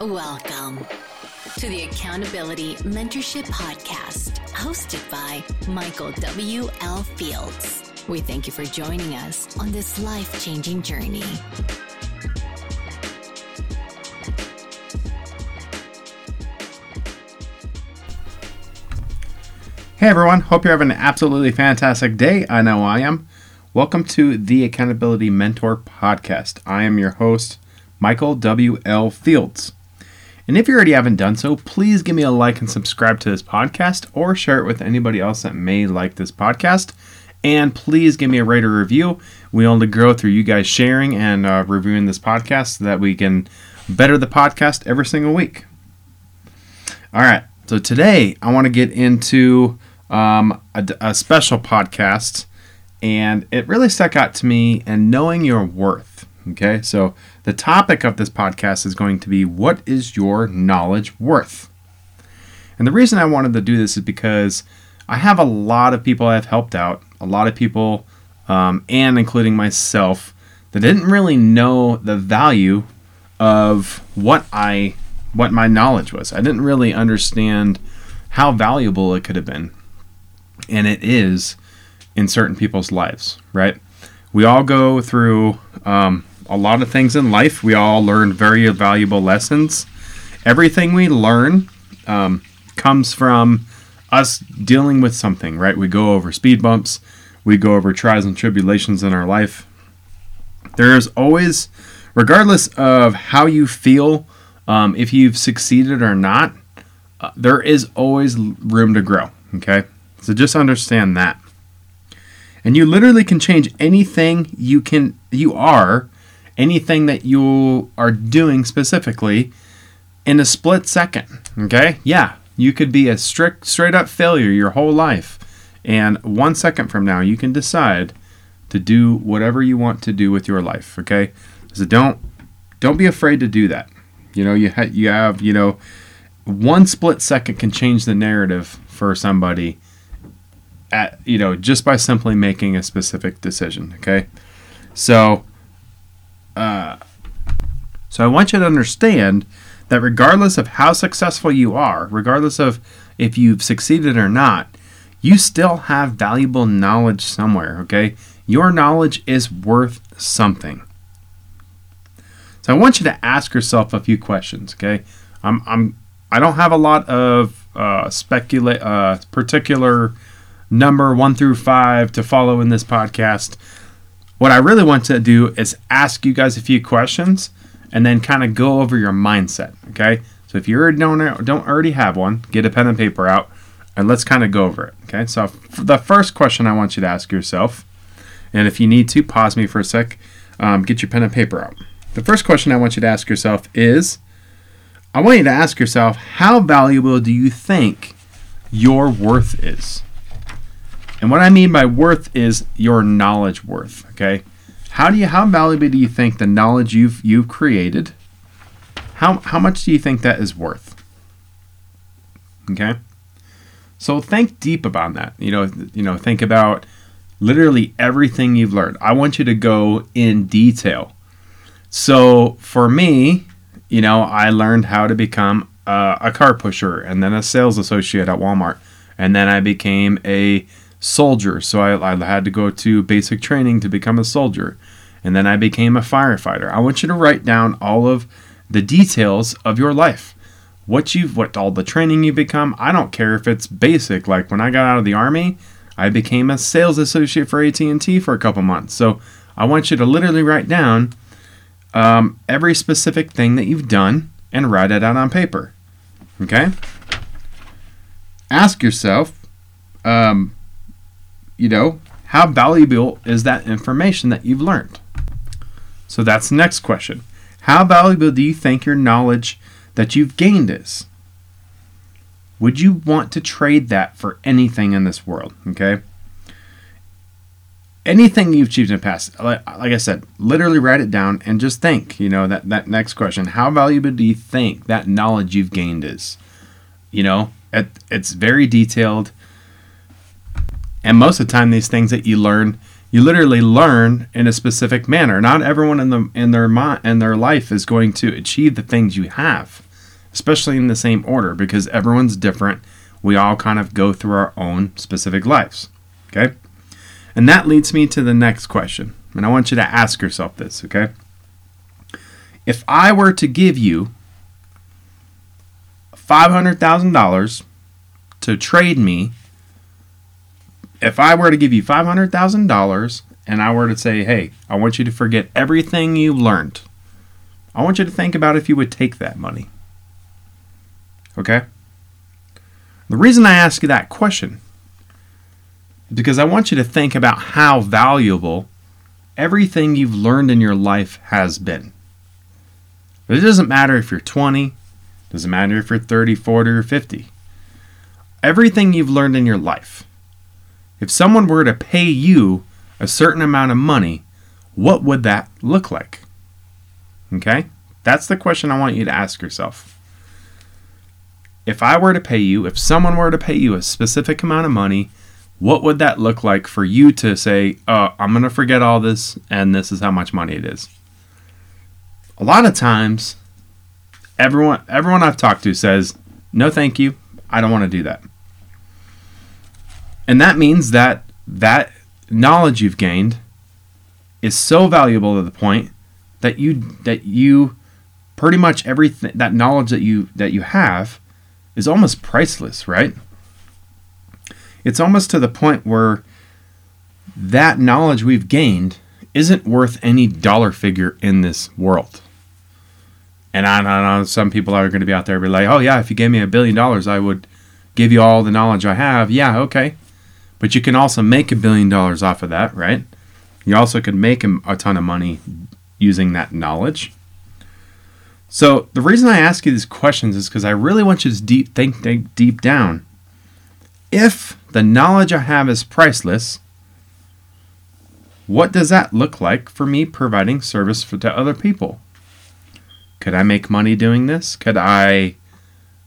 Welcome to the Accountability Mentorship Podcast, hosted by Michael W. L. Fields. We thank you for joining us on this life changing journey. Hey everyone, hope you're having an absolutely fantastic day. I know I am. Welcome to the Accountability Mentor Podcast. I am your host, Michael W. L. Fields. And if you already haven't done so, please give me a like and subscribe to this podcast or share it with anybody else that may like this podcast. And please give me a rate or review. We only grow through you guys sharing and uh, reviewing this podcast so that we can better the podcast every single week. All right, so today I want to get into um, a, a special podcast, and it really stuck out to me and knowing your worth. Okay, so the topic of this podcast is going to be what is your knowledge worth? And the reason I wanted to do this is because I have a lot of people I've helped out, a lot of people, um, and including myself, that didn't really know the value of what I what my knowledge was. I didn't really understand how valuable it could have been. And it is in certain people's lives, right? We all go through um, a lot of things in life. We all learn very valuable lessons. Everything we learn um, comes from us dealing with something, right? We go over speed bumps, we go over trials and tribulations in our life. There's always, regardless of how you feel, um, if you've succeeded or not, uh, there is always room to grow, okay? So just understand that. And you literally can change anything you can you are anything that you are doing specifically in a split second. Okay? Yeah, you could be a strict, straight up failure your whole life. And one second from now, you can decide to do whatever you want to do with your life. Okay? So don't don't be afraid to do that. You know, you ha- you have you know one split second can change the narrative for somebody at you know just by simply making a specific decision. Okay, so so I want you to understand that regardless of how successful you are, regardless of if you've succeeded or not, you still have valuable knowledge somewhere, okay? Your knowledge is worth something. So I want you to ask yourself a few questions, okay? I'm, I'm I don't have a lot of uh, speculate uh, particular number one through five to follow in this podcast. What I really want to do is ask you guys a few questions and then kind of go over your mindset. Okay, so if you don't don't already have one, get a pen and paper out and let's kind of go over it. Okay, so the first question I want you to ask yourself, and if you need to, pause me for a sec, um, get your pen and paper out. The first question I want you to ask yourself is I want you to ask yourself how valuable do you think your worth is? And what I mean by worth is your knowledge worth. Okay, how do you how valuable do you think the knowledge you've you've created? How how much do you think that is worth? Okay, so think deep about that. You know you know think about literally everything you've learned. I want you to go in detail. So for me, you know, I learned how to become a, a car pusher and then a sales associate at Walmart, and then I became a soldier. So I, I had to go to basic training to become a soldier. And then I became a firefighter. I want you to write down all of the details of your life. What you've what all the training you become. I don't care if it's basic. Like when I got out of the army, I became a sales associate for AT&T for a couple months. So I want you to literally write down um, every specific thing that you've done and write it out on paper. Okay? Ask yourself, um, you know, how valuable is that information that you've learned? So that's the next question. How valuable do you think your knowledge that you've gained is? Would you want to trade that for anything in this world? Okay. Anything you've achieved in the past, like, I said, literally write it down and just think. You know that that next question: How valuable do you think that knowledge you've gained is? You know, it, it's very detailed. And most of the time, these things that you learn, you literally learn in a specific manner. Not everyone in the in their mind in their life is going to achieve the things you have. especially in the same order, because everyone's different. We all kind of go through our own specific lives. Okay? And that leads me to the next question. And I want you to ask yourself this, okay? If I were to give you $500,000 to trade me, if I were to give you $500,000 and I were to say, hey, I want you to forget everything you learned, I want you to think about if you would take that money. Okay? The reason I ask you that question is because I want you to think about how valuable everything you've learned in your life has been. But it doesn't matter if you're 20, doesn't matter if you're 30, 40, or 50. Everything you've learned in your life. If someone were to pay you a certain amount of money, what would that look like? Okay? That's the question I want you to ask yourself. If I were to pay you, if someone were to pay you a specific amount of money, what would that look like for you to say, uh, I'm going to forget all this and this is how much money it is? A lot of times, everyone everyone I've talked to says, "No, thank you. I don't want to do that." And that means that that knowledge you've gained is so valuable to the point that you that you pretty much everything that knowledge that you that you have is almost priceless, right? It's almost to the point where that knowledge we've gained isn't worth any dollar figure in this world. And I, I know some people are going to be out there be like, oh, yeah, if you gave me a billion dollars, I would give you all the knowledge I have. Yeah, okay. But you can also make a billion dollars off of that, right? You also could make a ton of money using that knowledge. So the reason I ask you these questions is because I really want you to deep, think, think deep down. If the knowledge I have is priceless, what does that look like for me providing service for, to other people? Could I make money doing this? Could I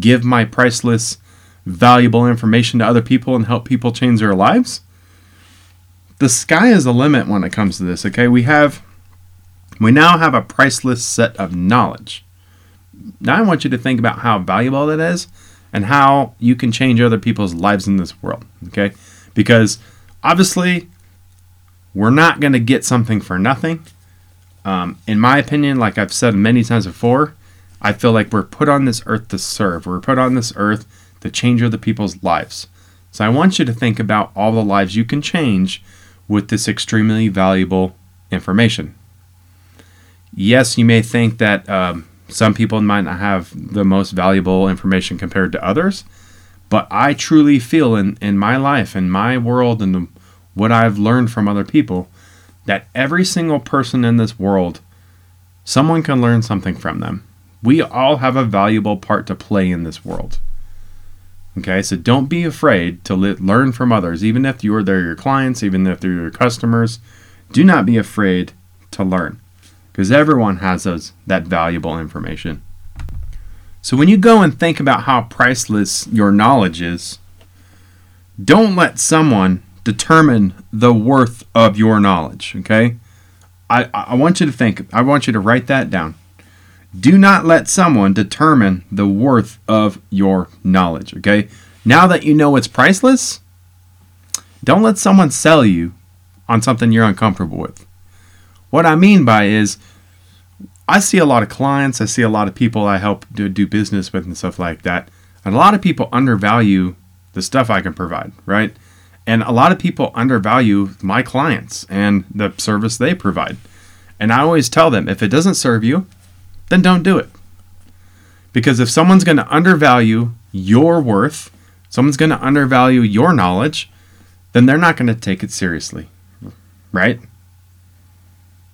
give my priceless, valuable information to other people and help people change their lives? The sky is the limit when it comes to this, okay? We have we now have a priceless set of knowledge. Now I want you to think about how valuable that is and how you can change other people's lives in this world, okay? Because obviously we're not going to get something for nothing. Um, in my opinion, like I've said many times before, I feel like we're put on this earth to serve. We're put on this earth to change of the people's lives. So I want you to think about all the lives you can change with this extremely valuable information yes, you may think that um, some people might not have the most valuable information compared to others, but I truly feel in, in my life, in my world, and what I've learned from other people, that every single person in this world, someone can learn something from them. We all have a valuable part to play in this world. Okay, so don't be afraid to learn from others, even if you're they're your clients, even if they're your customers. Do not be afraid to learn because everyone has those that valuable information. So when you go and think about how priceless your knowledge is, don't let someone determine the worth of your knowledge, okay? I, I want you to think, I want you to write that down. Do not let someone determine the worth of your knowledge, okay? Now that you know it's priceless, don't let someone sell you on something you're uncomfortable with. What I mean by is, I see a lot of clients, I see a lot of people I help do, do business with and stuff like that. And a lot of people undervalue the stuff I can provide, right? And a lot of people undervalue my clients and the service they provide. And I always tell them if it doesn't serve you, then don't do it. Because if someone's going to undervalue your worth, someone's going to undervalue your knowledge, then they're not going to take it seriously, right?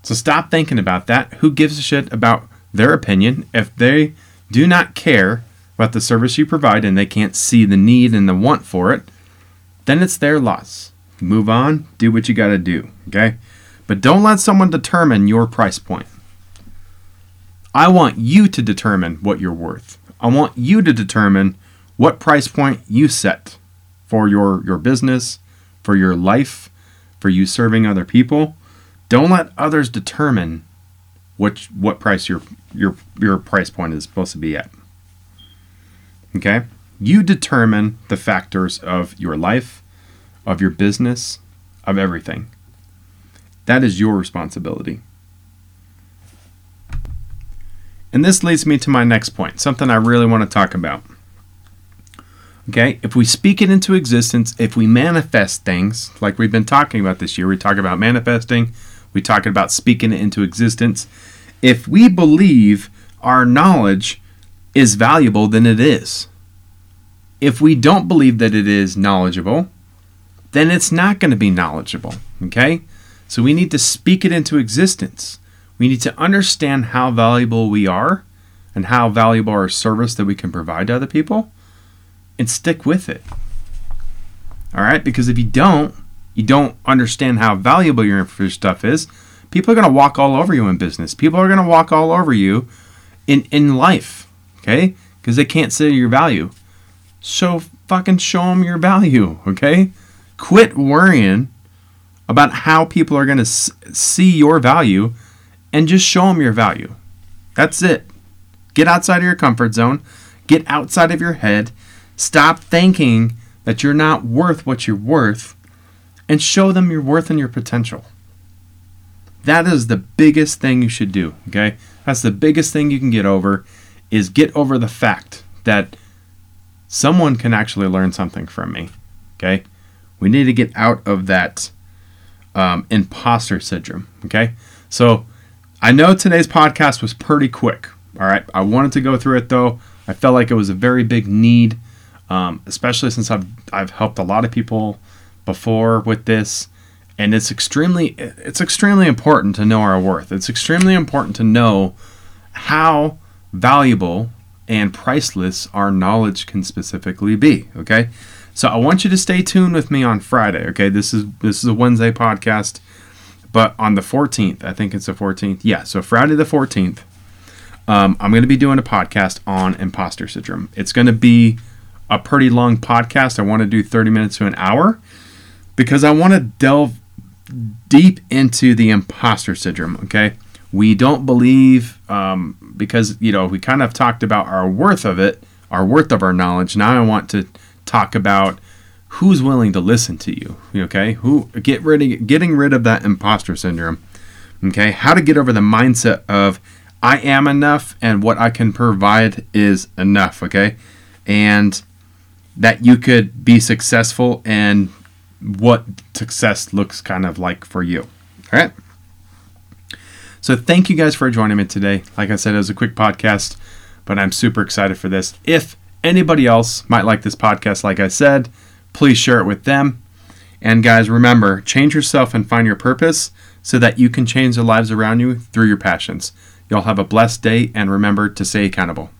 So stop thinking about that. Who gives a shit about their opinion if they do not care about the service you provide and they can't see the need and the want for it? Then it's their loss. Move on, do what you got to do, okay? But don't let someone determine your price point. I want you to determine what you're worth. I want you to determine what price point you set for your, your business, for your life, for you serving other people. Don't let others determine what what price your your your price point is supposed to be at. Okay? You determine the factors of your life, of your business, of everything. That is your responsibility. And this leads me to my next point, something I really want to talk about. Okay, if we speak it into existence, if we manifest things like we've been talking about this year, we talk about manifesting, we talk about speaking it into existence. If we believe our knowledge is valuable, then it is. If we don't believe that it is knowledgeable, then it's not going to be knowledgeable. Okay? So we need to speak it into existence. We need to understand how valuable we are and how valuable our service that we can provide to other people and stick with it. All right? Because if you don't, you don't understand how valuable your stuff is, people are going to walk all over you in business. People are going to walk all over you in, in life. Okay? Because they can't see your value. So fucking show them your value. Okay? Quit worrying about how people are going to see your value and just show them your value. That's it. Get outside of your comfort zone, get outside of your head, stop thinking that you're not worth what you're worth, and show them your worth and your potential. That is the biggest thing you should do, okay? That's the biggest thing you can get over is get over the fact that someone can actually learn something from me, okay? We need to get out of that um, imposter syndrome, okay? So I know today's podcast was pretty quick. All right. I wanted to go through it though. I felt like it was a very big need, um, especially since I've I've helped a lot of people before with this, and it's extremely it's extremely important to know our worth. It's extremely important to know how valuable and priceless our knowledge can specifically be. Okay. So I want you to stay tuned with me on Friday. Okay. This is this is a Wednesday podcast. But on the 14th, I think it's the 14th. Yeah, so Friday the 14th, um, I'm going to be doing a podcast on imposter syndrome. It's going to be a pretty long podcast. I want to do 30 minutes to an hour because I want to delve deep into the imposter syndrome. Okay. We don't believe, um, because, you know, we kind of talked about our worth of it, our worth of our knowledge. Now I want to talk about who's willing to listen to you okay? Who get rid of getting rid of that imposter syndrome okay? How to get over the mindset of i am enough and what i can provide is enough okay? And that you could be successful and what success looks kind of like for you all right so thank you guys for joining me today. Like i said it was a quick podcast but i'm super excited for this. If anybody else might like this podcast like i said please share it with them. And guys, remember, change yourself and find your purpose so that you can change the lives around you through your passions. Y'all have a blessed day and remember to stay accountable.